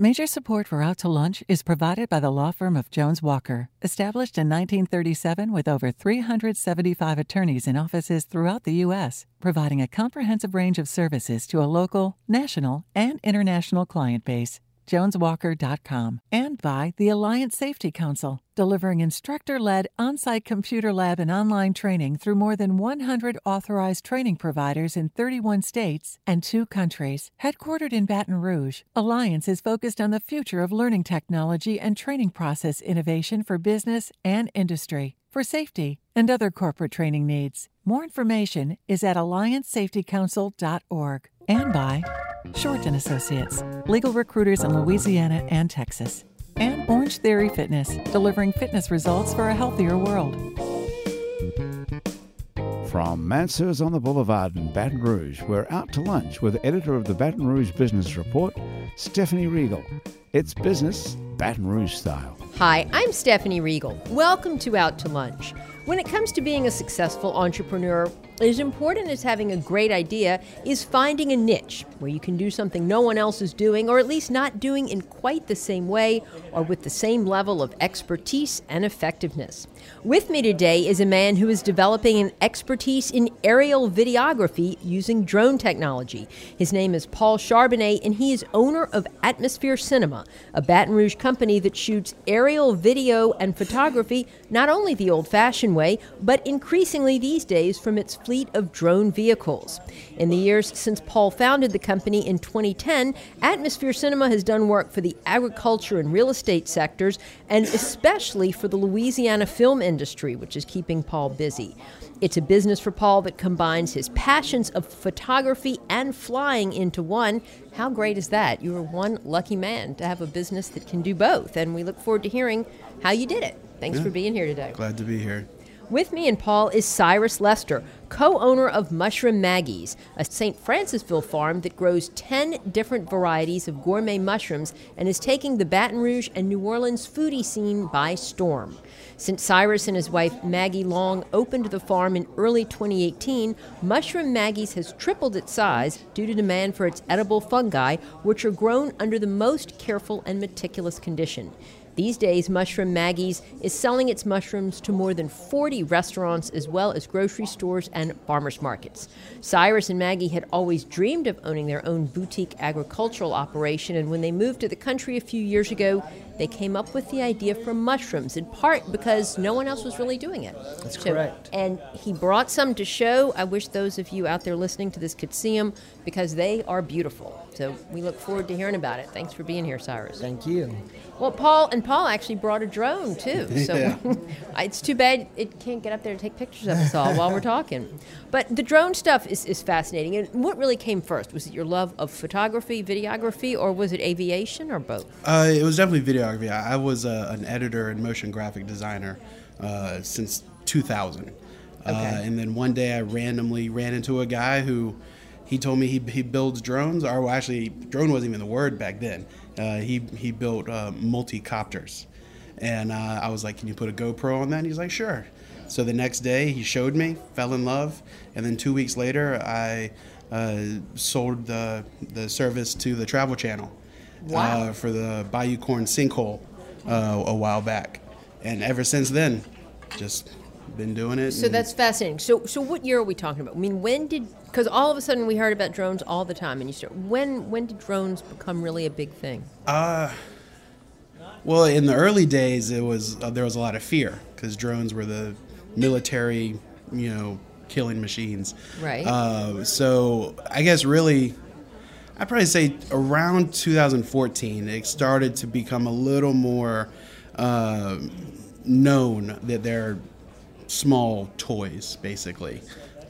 Major support for Out to Lunch is provided by the law firm of Jones Walker, established in 1937 with over 375 attorneys in offices throughout the U.S., providing a comprehensive range of services to a local, national, and international client base joneswalker.com, and by the Alliance Safety Council, delivering instructor led on site computer lab and online training through more than 100 authorized training providers in 31 states and two countries. Headquartered in Baton Rouge, Alliance is focused on the future of learning technology and training process innovation for business and industry, for safety, and other corporate training needs. More information is at alliancesafetycouncil.org and by Shorten Associates, legal recruiters in Louisiana and Texas, and Orange Theory Fitness, delivering fitness results for a healthier world. From Mansur's on the Boulevard in Baton Rouge, we're out to lunch with editor of the Baton Rouge Business Report, Stephanie Riegel. It's business Baton Rouge style. Hi, I'm Stephanie Riegel. Welcome to Out to Lunch. When it comes to being a successful entrepreneur, as important as having a great idea is finding a niche where you can do something no one else is doing, or at least not doing in quite the same way or with the same level of expertise and effectiveness. With me today is a man who is developing an expertise in aerial videography using drone technology. His name is Paul Charbonnet, and he is owner of Atmosphere Cinema, a Baton Rouge company that shoots aerial video and photography not only the old fashioned way, but increasingly these days from its fleet of drone vehicles. In the years since Paul founded the company in 2010, Atmosphere Cinema has done work for the agriculture and real estate sectors, and especially for the Louisiana film industry, which is keeping Paul busy. It's a business for Paul that combines his passions of photography and flying into one. How great is that? You are one lucky man to have a business that can do both, and we look forward to hearing how you did it. Thanks yeah. for being here today. Glad to be here. With me and Paul is Cyrus Lester, co owner of Mushroom Maggie's, a St. Francisville farm that grows 10 different varieties of gourmet mushrooms and is taking the Baton Rouge and New Orleans foodie scene by storm. Since Cyrus and his wife Maggie Long opened the farm in early 2018, Mushroom Maggie's has tripled its size due to demand for its edible fungi, which are grown under the most careful and meticulous condition. These days, Mushroom Maggie's is selling its mushrooms to more than 40 restaurants as well as grocery stores and farmers markets. Cyrus and Maggie had always dreamed of owning their own boutique agricultural operation, and when they moved to the country a few years ago, they came up with the idea for mushrooms, in part because no one else was really doing it. That's so, correct. And he brought some to show. I wish those of you out there listening to this could see them because they are beautiful. So we look forward to hearing about it. Thanks for being here, Cyrus. Thank you. Well, Paul and Paul actually brought a drone too. So yeah. it's too bad it can't get up there to take pictures of us all while we're talking. But the drone stuff is, is fascinating. And what really came first? Was it your love of photography, videography, or was it aviation, or both? Uh, it was definitely videography. I, was uh, an editor and motion graphic designer uh, since 2000. Uh, and then one day I randomly ran into a guy who he told me he, he builds drones, or well, actually, drone wasn't even the word back then. Uh, he, he built uh, multi-copters. And uh, I was like, Can you put a GoPro on that? And he's like, Sure. So the next day, he showed me, fell in love. And then two weeks later, I uh, sold the, the service to the Travel Channel wow. Uh, for the Bayou Corne sinkhole uh, a while back. And ever since then, just been doing it. So that's fascinating. So, so what year are we talking about? I mean, when did because all of a sudden we heard about drones all the time, and you start when when did drones become really a big thing? Uh, well, in the early days, it was uh, there was a lot of fear because drones were the military, you know, killing machines. Right. Uh, so I guess really. I'd probably say around 2014, it started to become a little more uh, known that they're small toys, basically.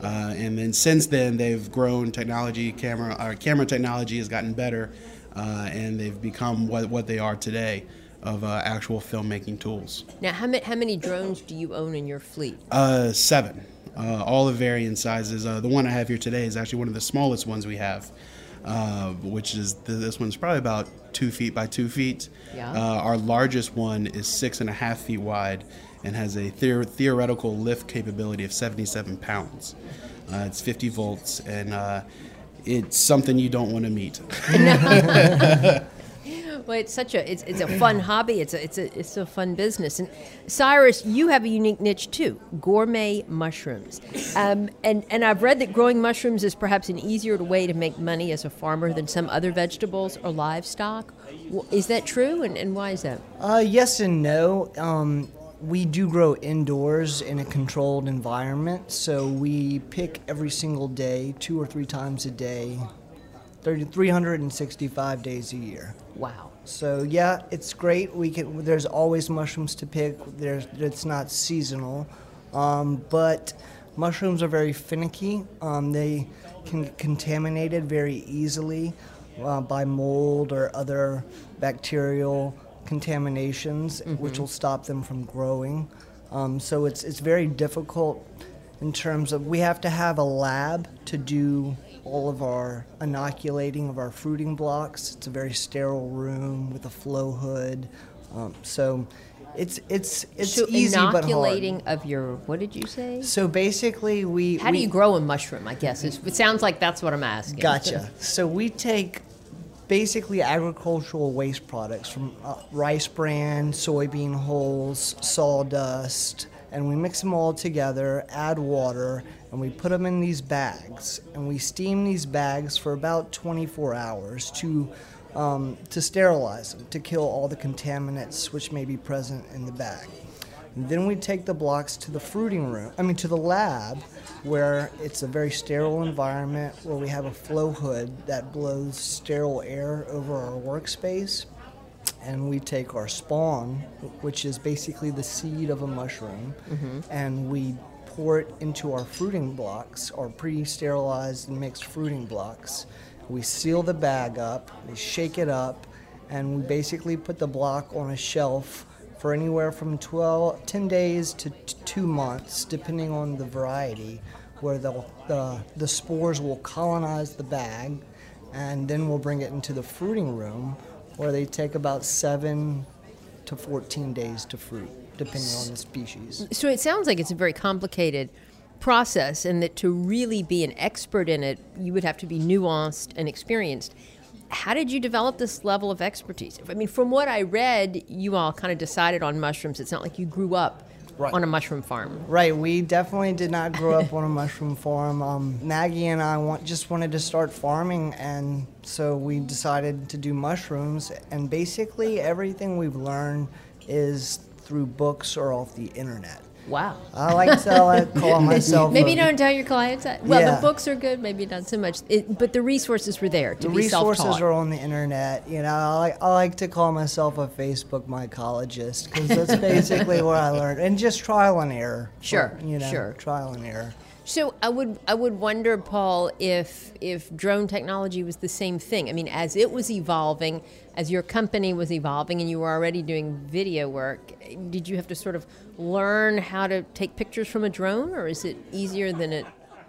Uh, and then since then, they've grown. Technology, camera, our camera technology has gotten better, uh, and they've become what, what they are today of uh, actual filmmaking tools. Now, how many, how many drones do you own in your fleet? Uh, seven, uh, all of varying sizes. Uh, the one I have here today is actually one of the smallest ones we have. Uh, which is the, this one's probably about two feet by two feet. Yeah. Uh, our largest one is six and a half feet wide and has a theor- theoretical lift capability of 77 pounds. Uh, it's 50 volts, and uh, it's something you don't want to meet. Well, it's such a it's, it's a fun hobby. It's a it's a it's a fun business. And Cyrus, you have a unique niche too: gourmet mushrooms. Um, and and I've read that growing mushrooms is perhaps an easier way to make money as a farmer than some other vegetables or livestock. Is that true? And, and why is that? Uh, yes and no. Um, we do grow indoors in a controlled environment, so we pick every single day, two or three times a day, 30, 365 days a year. Wow. So yeah, it's great. We can. There's always mushrooms to pick. There's. It's not seasonal, um, but mushrooms are very finicky. Um, they can get contaminated very easily uh, by mold or other bacterial contaminations, mm-hmm. which will stop them from growing. Um, so it's it's very difficult in terms of we have to have a lab to do all of our inoculating of our fruiting blocks. It's a very sterile room with a flow hood. Um, so it's it's it's so easy inoculating but hard. of your what did you say? So basically, we how we, do you grow a mushroom? I guess it's, it sounds like that's what I'm asking. Gotcha. so we take basically agricultural waste products from uh, rice bran, soybean hulls, sawdust, and we mix them all together, add water, and we put them in these bags. And we steam these bags for about 24 hours to, um, to sterilize them, to kill all the contaminants which may be present in the bag. And then we take the blocks to the fruiting room, I mean, to the lab where it's a very sterile environment where we have a flow hood that blows sterile air over our workspace. And we take our spawn, which is basically the seed of a mushroom, mm-hmm. and we pour it into our fruiting blocks, our pre sterilized and mixed fruiting blocks. We seal the bag up, we shake it up, and we basically put the block on a shelf for anywhere from 12, 10 days to t- two months, depending on the variety, where the, the, the spores will colonize the bag, and then we'll bring it into the fruiting room, where they take about seven to 14 days to fruit, depending on the species. So it sounds like it's a very complicated process, and that to really be an expert in it, you would have to be nuanced and experienced how did you develop this level of expertise? I mean, from what I read, you all kind of decided on mushrooms. It's not like you grew up right. on a mushroom farm. Right. We definitely did not grow up on a mushroom farm. Um, Maggie and I want, just wanted to start farming, and so we decided to do mushrooms. And basically, everything we've learned is through books or off the internet. Wow. I like to like, call myself. maybe a, don't tell your clients that. Well, yeah. the books are good, maybe not so much. It, but the resources were there to the be resources self-taught. are on the internet. You know, I like, I like to call myself a Facebook mycologist because that's basically where I learned, and just trial and error. Sure. you know, sure. trial and error. So I would I would wonder, Paul, if if drone technology was the same thing. I mean, as it was evolving, as your company was evolving, and you were already doing video work, did you have to sort of learn how to take pictures from a drone, or is it easier than it?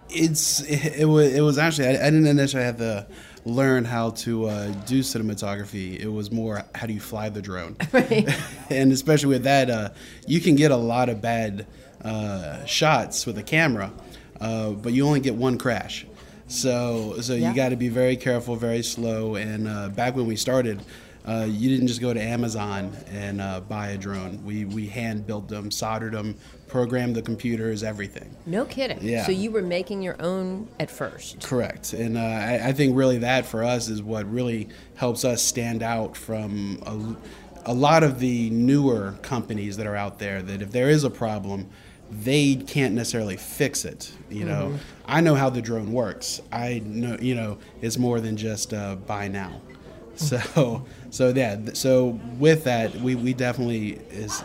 It's it, it was it was actually I, I, didn't necessarily have to learn how to uh, do cinematography. It was more how do you fly the drone, right. and especially with that, uh, you can get a lot of bad uh, shots with a camera uh, but you only get one crash. So so yeah. you got to be very careful, very slow. And uh, back when we started, uh, you didn't just go to Amazon and uh, buy a drone. We we hand built them, soldered them, programmed the computers, everything. No kidding. Yeah. So you were making your own at first. Correct. And uh, I, I, think really that for us is what really helps us stand out from a, a lot of the newer companies that are out there. That if there is a problem they can't necessarily fix it. You know, mm-hmm. I know how the drone works. I know, you know, it's more than just uh, buy now. So, so yeah. So with that, we, we definitely is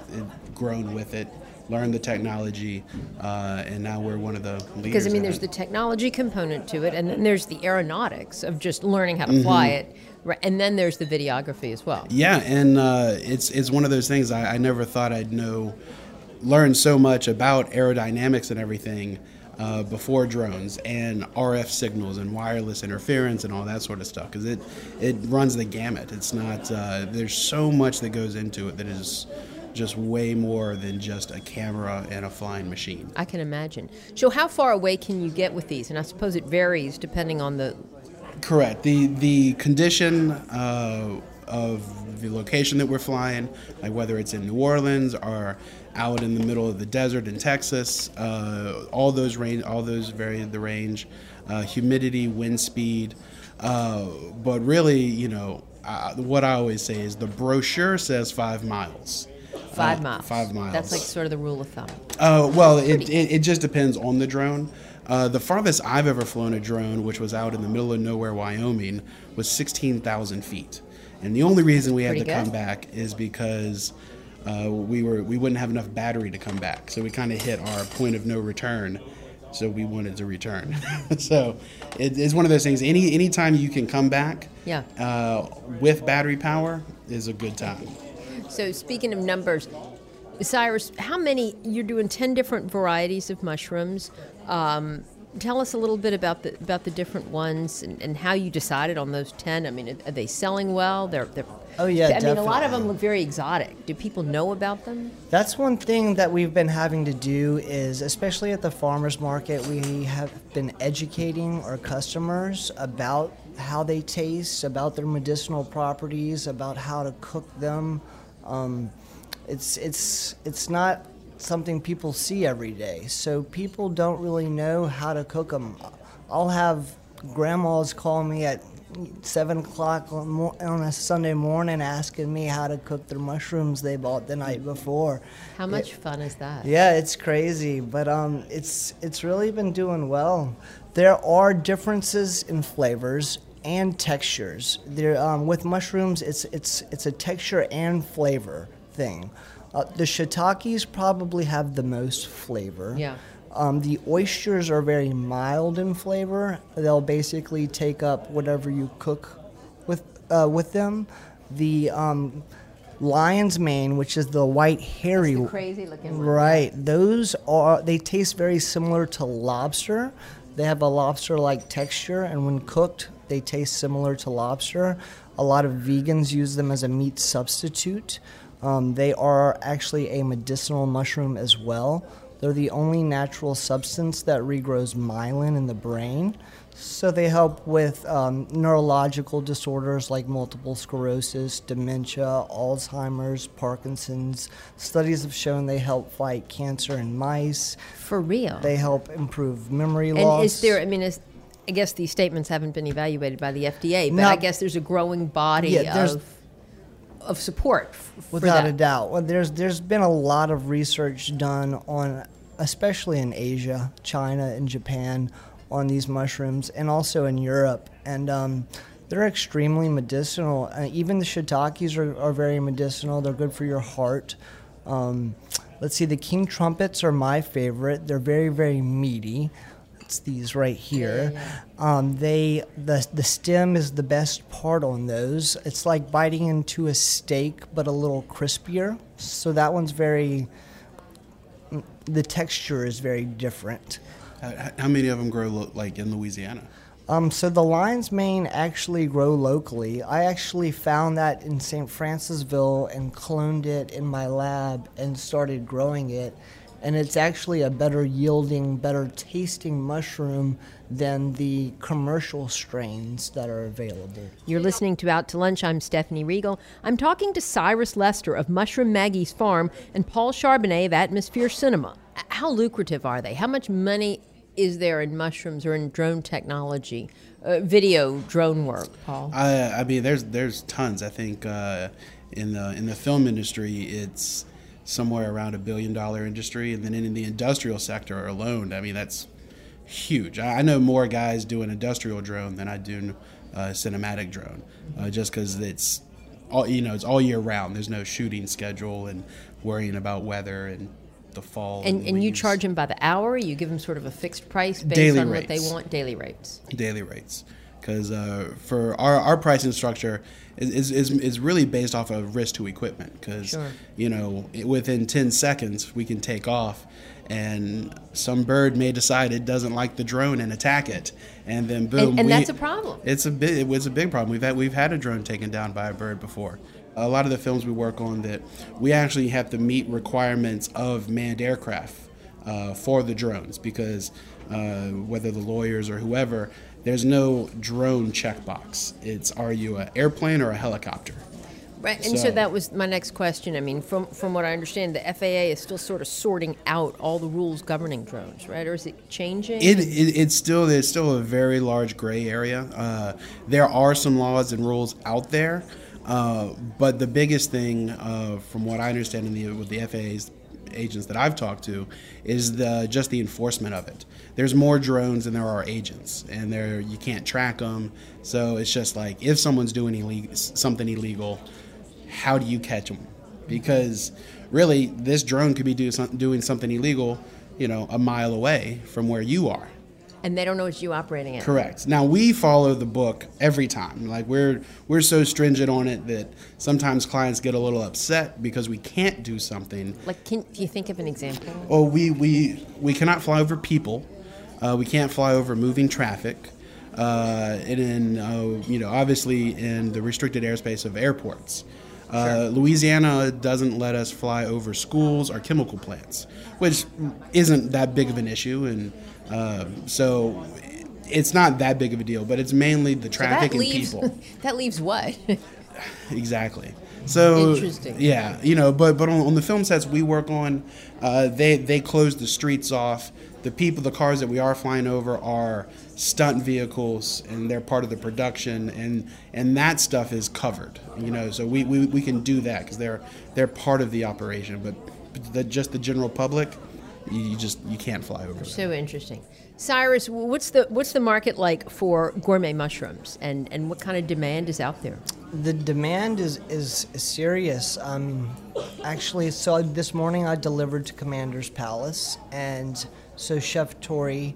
grown with it, learned the technology, uh, and now we're one of the leaders. Because I mean, there's it. the technology component to it, and then there's the aeronautics of just learning how to fly mm-hmm. it. Right, and then there's the videography as well. Yeah, and uh, it's it's one of those things I, I never thought I'd know learned so much about aerodynamics and everything uh, before drones and RF signals and wireless interference and all that sort of stuff because it it runs the gamut. It's not uh, there's so much that goes into it that is just way more than just a camera and a flying machine. I can imagine. So how far away can you get with these? And I suppose it varies depending on the Correct. The the condition uh, of the location that we're flying, like whether it's in New Orleans or out in the middle of the desert in Texas. Uh, all those range, all those vary the range, uh, humidity, wind speed. Uh, but really, you know, what I always say is the brochure says five miles. Five Uh, miles. Five miles. That's like sort of the rule of thumb. Uh, well, it, it, it just depends on the drone. Uh, the farthest I've ever flown a drone, which was out in the middle of nowhere, Wyoming, was 16,000 feet. And the only reason we had Pretty to come back is because uh, we were we wouldn't have enough battery to come back. So we kind of hit our point of no return. So we wanted to return. so it, it's one of those things. Any anytime you can come back, Yeah. uh, with battery power is a good time. So speaking of numbers, Cyrus, how many? You're doing ten different varieties of mushrooms. Um, tell us a little bit about the about the different ones and, and how you decided on those ten. I mean, are, are they selling well? They're, they're Oh, yeah, I mean, a lot of them look very exotic. Do people know about them? That's one thing that we've been having to do is, especially at the farmers market, we have been educating our customers about how they taste, about their medicinal properties, about how to cook them. Um, it's it's it's not something people see every day, so people don't really know how to cook them. I'll have grandmas call me at seven o'clock on, mo- on a Sunday morning asking me how to cook their mushrooms they bought the night before. How much fun is that? Yeah, it's crazy, but um, it's it's really been doing well. There are differences in flavors and textures. There um, with mushrooms, it's it's it's a texture and flavor thing. Uh, the shiitakes probably have the most flavor. Yeah. Um, the oysters are very mild in flavor. They'll basically take up whatever you cook with uh, with them. The um, lion's mane, which is the white hairy, The crazy looking one. right? Those are they taste very similar to lobster. They have a lobster-like texture, and when cooked, they taste similar to lobster. A lot of vegans use them as a meat substitute. Um, they are actually a medicinal mushroom as well. They're the only natural substance that regrows myelin in the brain. So they help with um, neurological disorders like multiple sclerosis, dementia, Alzheimer's, Parkinson's. Studies have shown they help fight cancer in mice. For real. They help improve memory and loss. is there? I mean, is, I guess these statements haven't been evaluated by the FDA, but. I guess there's a growing body Yeah, of of support Without a doubt. Well, there's there's been a lot of research done on, especially in Asia, China, and Japan, on these mushrooms, and also in Europe, and um, they're extremely medicinal. Uh, even the shiitakes are, are very medicinal. They're good for your heart. Um, let's see, the king trumpets are my favorite. They're very very meaty. It's these right here. Um, they the the stem is the best part on those. It's like biting into a steak, but a little crispier. So that one's very. The texture is very different. How, how many of them grow lo- like in Louisiana? Um, so the lion's mane actually grow locally. I actually found that in St. Francisville and cloned it in my lab and started growing it. And it's actually a better yielding, better tasting mushroom than the commercial strains that are available. You're listening to Out to Lunch. I'm Stephanie Riegel. I'm talking to Cyrus Lester of Mushroom Maggie's Farm and Paul Charbonnet of Atmosphere Cinema. How lucrative are they? How much money is there in mushrooms or in drone technology, uh, video drone work, Paul? I, I mean, there's there's tons. I think uh, in the in the film industry, it's somewhere around a billion dollar industry, and then in the industrial sector alone, I mean, that's huge. I, know more guys do an industrial drone than I do a cinematic drone, uh, just because it's all you know, it's all year round. There's no shooting schedule and worrying about weather and the fall. and, and you charge them by the hour? You give them sort of a fixed price based Daily on what they rates. want? Daily rates. daily rates because uh, for our, our pricing structure is, is, is, really based off of risk to equipment because Sure. you know within 10 seconds we can take off and some bird may decide it doesn't like the drone and attack it and then boom And, and we- that's a problem. it's a big it was a big problem we've had we've had a drone taken down by a bird before a lot of the films we work on that we actually have to meet requirements of manned aircraft uh, for the drones because uh, whether the lawyers or whoever, there's no drone checkbox. It's are you an airplane or a helicopter? Right, and so, so, that was my next question. I mean, from from what I understand, the FAA is still sort of sorting out all the rules governing drones, right? Or is it changing? It, it it's still there's still a very large gray area. Uh, there are some laws and rules out there, uh, but the biggest thing, uh, from what I understand, in the with the FAA's agents that I've talked to, is the just the enforcement of it. There's more drones than there are agents, and there you can't track them. So it's just like if someone's doing illegal, something illegal how do you catch them? Because really, this drone could be do doing something illegal, you know, a mile away from where you are. And they don't know it's you operating it. Correct. Now we follow the book every time. Like we're we're so stringent on it that sometimes clients get a little upset because we can't do something. Like, can you think of an example? Oh, we we we cannot fly over people. Uh, we can't fly over moving traffic. Uh, and in uh, you know obviously in the restricted airspace of airports. Uh, Louisiana doesn't let us fly over schools or chemical plants, which isn't that big of an issue, and uh, so it's not that big of a deal. But it's mainly the traffic so and leaves, people. that leaves what? exactly. So interesting. Yeah, you know, but but on, on the film sets we work on, uh, they they close the streets off. The people, the cars that we are flying over are stunt vehicles and they're part of the production and and that stuff is covered you know so we, we, we can do that because they're they're part of the operation but the, just the general public you just you can't fly over so interesting cyrus what's the what's the market like for gourmet mushrooms and and what kind of demand is out there the demand is is serious um actually so this morning i delivered to commander's palace and so chef Tory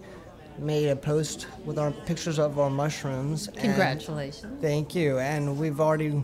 made a post with our pictures of our mushrooms. Congratulations. Thank you. And we've already,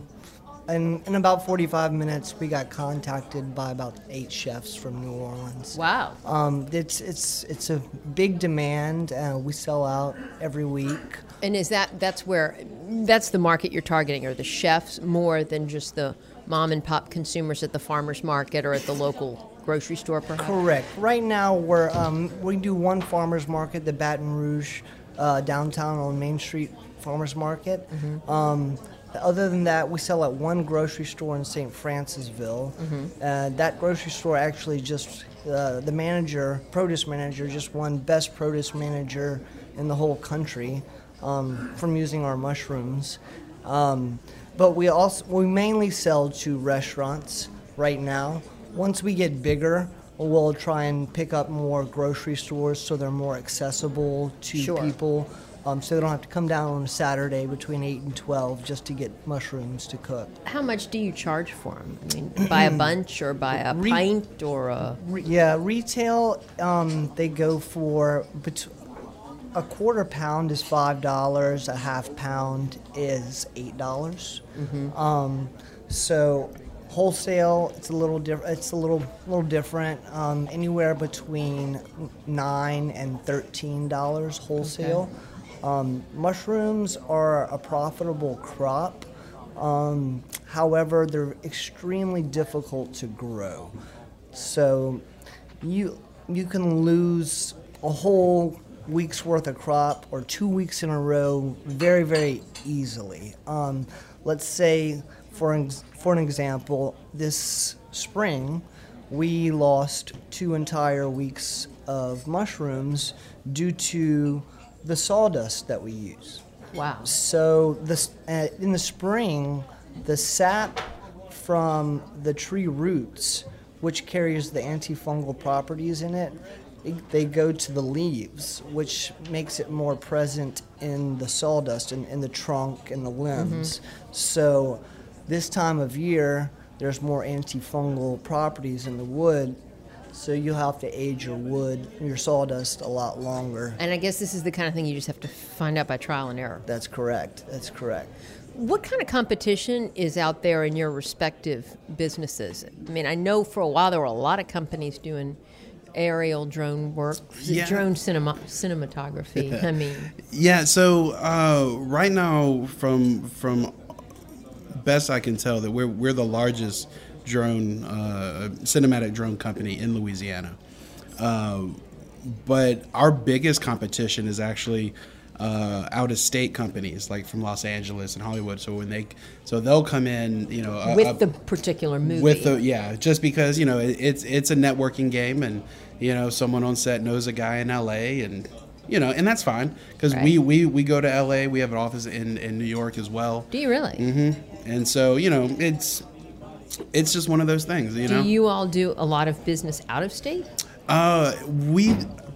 in, in about 45 minutes, we got contacted by about eight chefs from New Orleans. Wow. Um, it's, it's, it's a big demand. Uh, we sell out every week. And is that, that's where, that's the market you're targeting, or the chefs more than just the mom and pop consumers at the farmer's market or at the local grocery store, perhaps? Correct. Right now, we're um, we do one farmers market, the Baton Rouge uh, downtown on Main Street Farmers Market. Mm-hmm. Um, other than that, we sell at one grocery store in St. Francisville. Mm-hmm. Uh, that grocery store actually just uh, the manager, produce manager, just won best produce manager in the whole country um, from using our mushrooms. Um, but we also we mainly sell to restaurants right now once we get bigger, we'll try and pick up more grocery stores so they're more accessible to sure. people. Um, so they don't have to come down on a Saturday between 8 and 12 just to get mushrooms to cook. How much do you charge for them? I mean, by a bunch or by a Re- pint or a. Re- yeah, retail, um, they go for. Bet- a quarter pound is five dollars. A half pound is eight dollars. Mm-hmm. Um, so wholesale it's a little different it's a little little different um, anywhere between 9 and 13 dollars wholesale okay. Um, mushrooms are a profitable crop um, however they're extremely difficult to grow. So you you can lose a whole week's worth of crop or two weeks in a row very very easily. Um, let's say for for an example, this spring we lost two entire weeks of mushrooms due to the sawdust that we use. Wow. So this uh, in the spring, the sap from the tree roots, which carries the antifungal properties in it, it, they go to the leaves, which makes it more present in the sawdust and in the trunk and the limbs. Mm-hmm. So this time of year, there's more antifungal properties in the wood, so you'll have to age your wood, your sawdust, a lot longer. And I guess this is the kind of thing you just have to find out by trial and error. That's correct. That's correct. What kind of competition is out there in your respective businesses? I mean, I know for a while there were a lot of companies doing aerial drone work, yeah. drone cinema, cinematography. I mean, yeah. So uh, right now, from from best I can tell, that we're we're the largest drone uh, cinematic drone company in Louisiana. Um, but our biggest competition is actually uh, out of state companies like from Los Angeles and Hollywood. So when they so they'll come in, you know, with the particular movie. With the yeah, just because you know it, it's it's a networking game, and you know someone on set knows a guy in L.A. and you know, and that's fine because right. we, we we go to L.A. We have an office in in New York as well. Do you really? Mm-hmm. And so you know, it's it's just one of those things. You know. Do you all do a lot of business out of state? Uh, we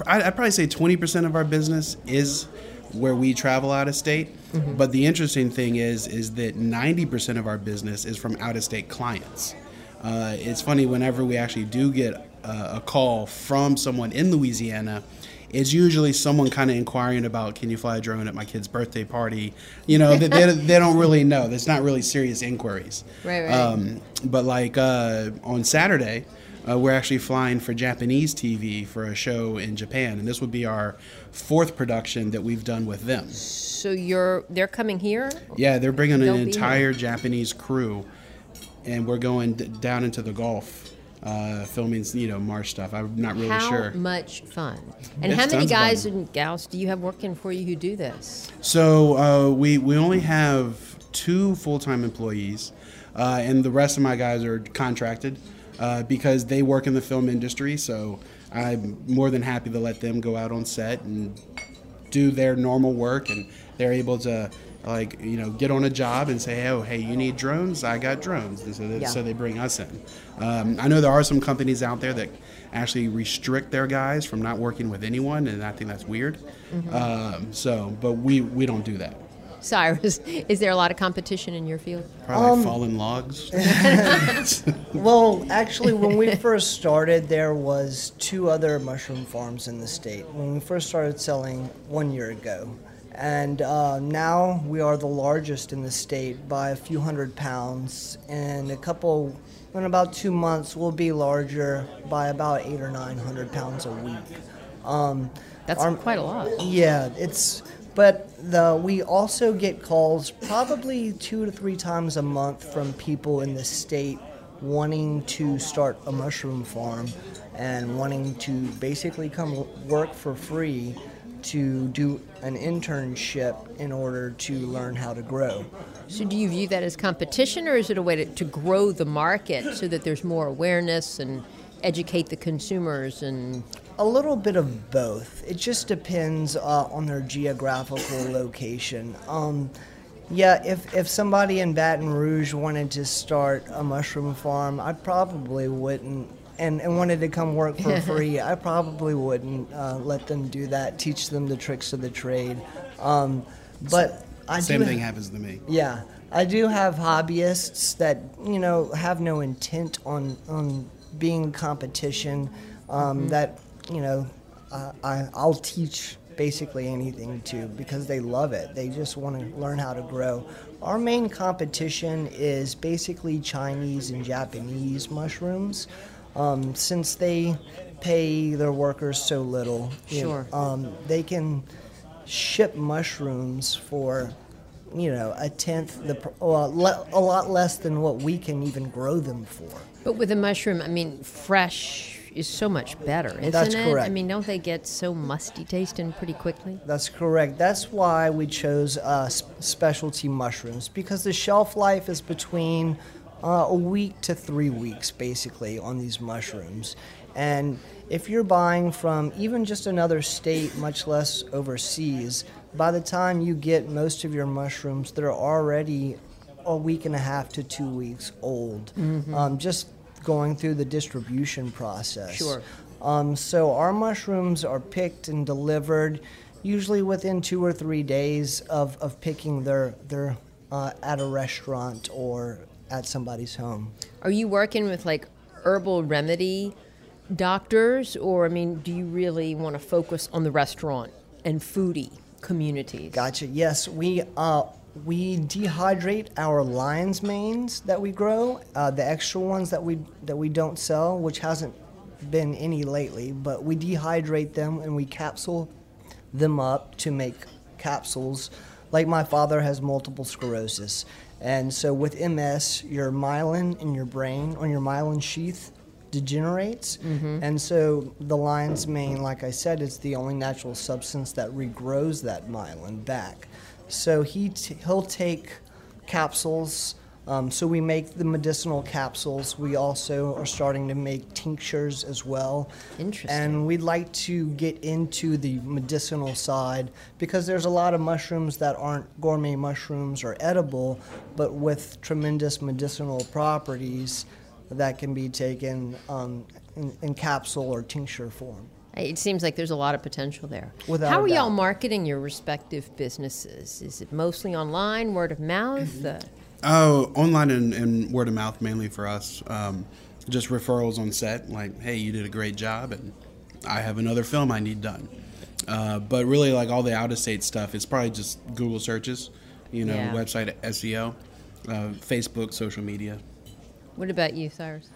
I'd, I'd probably say twenty percent of our business is where we travel out of state. Mm-hmm. But the interesting thing is is that ninety percent of our business is from out of state clients. Uh, it's funny whenever we actually do get a, a call from someone in Louisiana it's usually someone kind of inquiring about can you fly a drone at my kid's birthday party? You know they, they, they, don't really know. That's not really serious inquiries. Right, right. Um, but like uh, on saturday uh, we're actually flying for japanese tv for a show in japan and this would be our fourth production that we've done with them. So you're they're coming here? Yeah they're bringing an entire japanese crew and we're going d- down into the gulf uh, filming, you know, marsh stuff. I'm not really how sure. How much fun! And it's how many guys and gals do you have working for you who do this? So uh, we we only have two full time employees, uh, and the rest of my guys are contracted uh, because they work in the film industry. So I'm more than happy to let them go out on set and do their normal work, and they're able to like you know get on a job and say oh hey you need drones i got drones and so they, yeah. so they bring us in um, i know there are some companies out there that actually restrict their guys from not working with anyone and i think that's weird mm-hmm. um, so but we we don't do that Cyrus, is there a lot of competition in your field? Probably um, fallen logs. well, actually, when we first started, there was two other mushroom farms in the state. When we first started selling one year ago, and uh, now we are the largest in the state by a few hundred pounds. In a couple, in about two months, we'll be larger by about eight or nine hundred pounds a week. Um, That's our, quite a lot. Yeah, it's. But the, we also get calls probably two to three times a month from people in the state wanting to start a mushroom farm and wanting to basically come work for free to do an internship in order to learn how to grow. So, do you view that as competition, or is it a way to, to grow the market so that there's more awareness and educate the consumers and a little bit of both. It just depends uh, on their geographical location. Um, yeah, if, if somebody in Baton Rouge wanted to start a mushroom farm, I probably wouldn't and, and wanted to come work for free, I probably wouldn't uh, let them do that. Teach them the tricks of the trade. Um, but I same thing happens to me. Yeah, I do have hobbyists that you know have no intent on on being competition. Um, mm-hmm. That you know, uh, I I'll teach basically anything to because they love it. They just want to learn how to grow. Our main competition is basically Chinese and Japanese mushrooms um, since they pay their workers so little, sure. Know, um, they can ship mushrooms for you know a tenth the well, le- a lot less than what we can even grow them for. But with a mushroom, I mean, fresh is so much better, isn't That's it? correct. I mean, don't they get so musty tasting pretty quickly? That's correct. That's why we chose uh, specialty mushrooms because the shelf life is between uh, a week to three weeks, basically, on these mushrooms. And if you're buying from even just another state, much less overseas, by the time you get most of your mushrooms, they're already a week and a half to two weeks old. Mm-hmm. Um, just going through the distribution process. Sure. Um, so our mushrooms are picked and delivered usually within two or three days of, of picking their, their uh, at a restaurant or at somebody's home. Are you working with like herbal remedy doctors, or I mean, do you really want to focus on the restaurant and foodie communities? Gotcha. Yes, we uh, we dehydrate our lion's manes that we grow, uh, the extra ones that we that we don't sell, which hasn't been any lately. But we dehydrate them and we capsule them up to make capsules. Like my father has multiple sclerosis, and so with MS, your myelin in your brain, on your myelin sheath, degenerates. Mm-hmm. And so the lion's mane, like I said, is the only natural substance that regrows that myelin back. So he t- he'll take capsules. Um, so we make the medicinal capsules. We also are starting to make tinctures as well. Interesting. And we'd like to get into the medicinal side because there's a lot of mushrooms that aren't gourmet mushrooms or edible, but with tremendous medicinal properties that can be taken um, in, in capsule or tincture form. It seems like there's a lot of potential there. Without How are y'all marketing your respective businesses? Is it mostly online, word of mouth? Uh, Oh, online and, and word of mouth mainly for us. Um, just referrals on set, like, hey, you did a great job, and I have another film I need done. Uh, but really, like all the out of state stuff, it's probably just Google searches, you know, Yeah. website SEO, uh, Facebook, social media. what about you, Cyrus?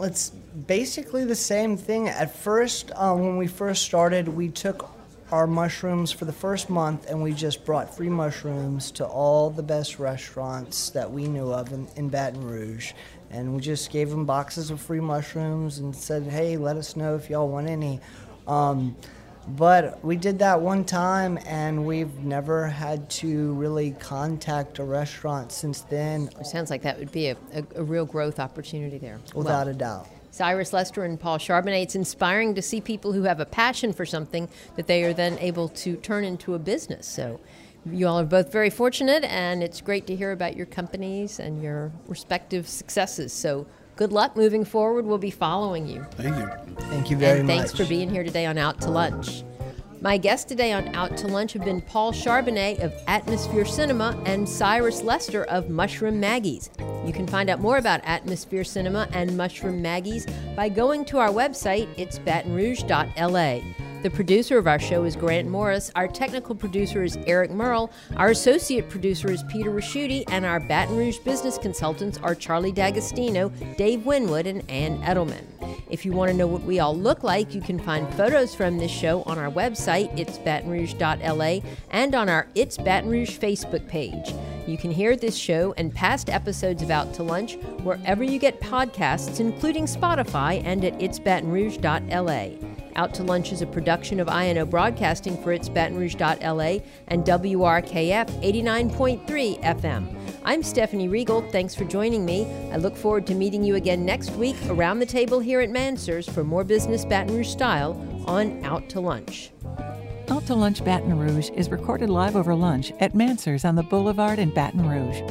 It's basically the same thing. At first, uh, when we first started, we took our mushrooms for the first month and we just brought free mushrooms to all the best restaurants that we knew of in, in Baton Rouge. And we just gave them boxes of free mushrooms and said, hey, let us know if y'all want any. Um, but we did that one time and we've never had to really contact a restaurant since then, It sounds like that would be a, a, a real growth opportunity there. without Well, a doubt. Cyrus Lester and Paul Charbonnet, it's inspiring to see people who have a passion for something that they are then able to turn into a business. So you all are both very fortunate, and it's great to hear about your companies and your respective successes. So good luck moving forward. We'll be following you. Thank you. Thank you very and much. thanks for being here today on Out to Lunch. My guests today on Out to Lunch have been Paul Charbonnet of Atmosphere Cinema and Cyrus Lester of Mushroom Maggie's. You can find out more about Atmosphere Cinema and Mushroom Maggie's by going to our website, it's batonrouge.la. The producer of our show is Grant Morris. Our technical producer is Eric Merle. Our associate producer is Peter Raschuti. And our Baton Rouge business consultants are Charlie D'Agostino, Dave Winwood, and Ann Edelman. If you want to know what we all look like, you can find photos from this show on our website, it's batonrouge.la, and on our It's Baton Rouge Facebook page. You can hear this show and past episodes of Out to Lunch wherever you get podcasts, including Spotify and at itsbatonrouge.la. Out to Lunch is a production of INO Broadcasting for its Baton Rouge.la and WRKF 89.3 FM. I'm Stephanie Riegel. Thanks for joining me. I look forward to meeting you again next week around the table here at Mansurs for more business Baton Rouge style on Out to Lunch. Out to Lunch Baton Rouge is recorded live over lunch at Mansurs on the Boulevard in Baton Rouge.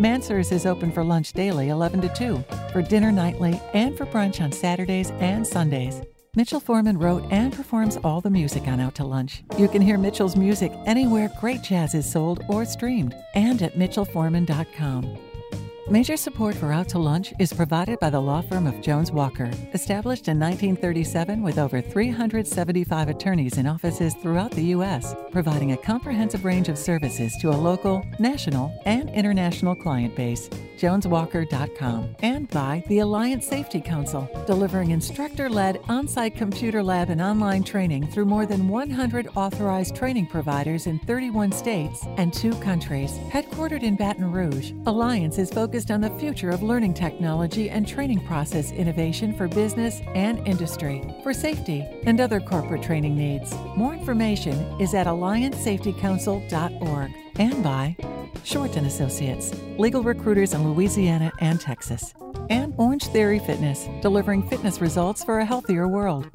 Mansurs is open for lunch daily 11 to 2, for dinner nightly, and for brunch on Saturdays and Sundays. Mitchell Foreman wrote and performs all the music on Out to Lunch. You can hear Mitchell's music anywhere great jazz is sold or streamed, and at mitchellforeman.com. Major support for Out to Lunch is provided by the law firm of Jones Walker, established in 1937 with over 375 attorneys in offices throughout the U.S., providing a comprehensive range of services to a local, national, and international client base. JonesWalker.com. And by the Alliance Safety Council, delivering instructor led on site computer lab and online training through more than 100 authorized training providers in 31 states and two countries. Headquartered in Baton Rouge, Alliance is focused on the future of learning technology and training process innovation for business and industry, for safety and other corporate training needs. More information is at alliancesafetycouncil.org and by Shorten Associates, legal recruiters in Louisiana and Texas. And Orange Theory Fitness, delivering fitness results for a healthier world.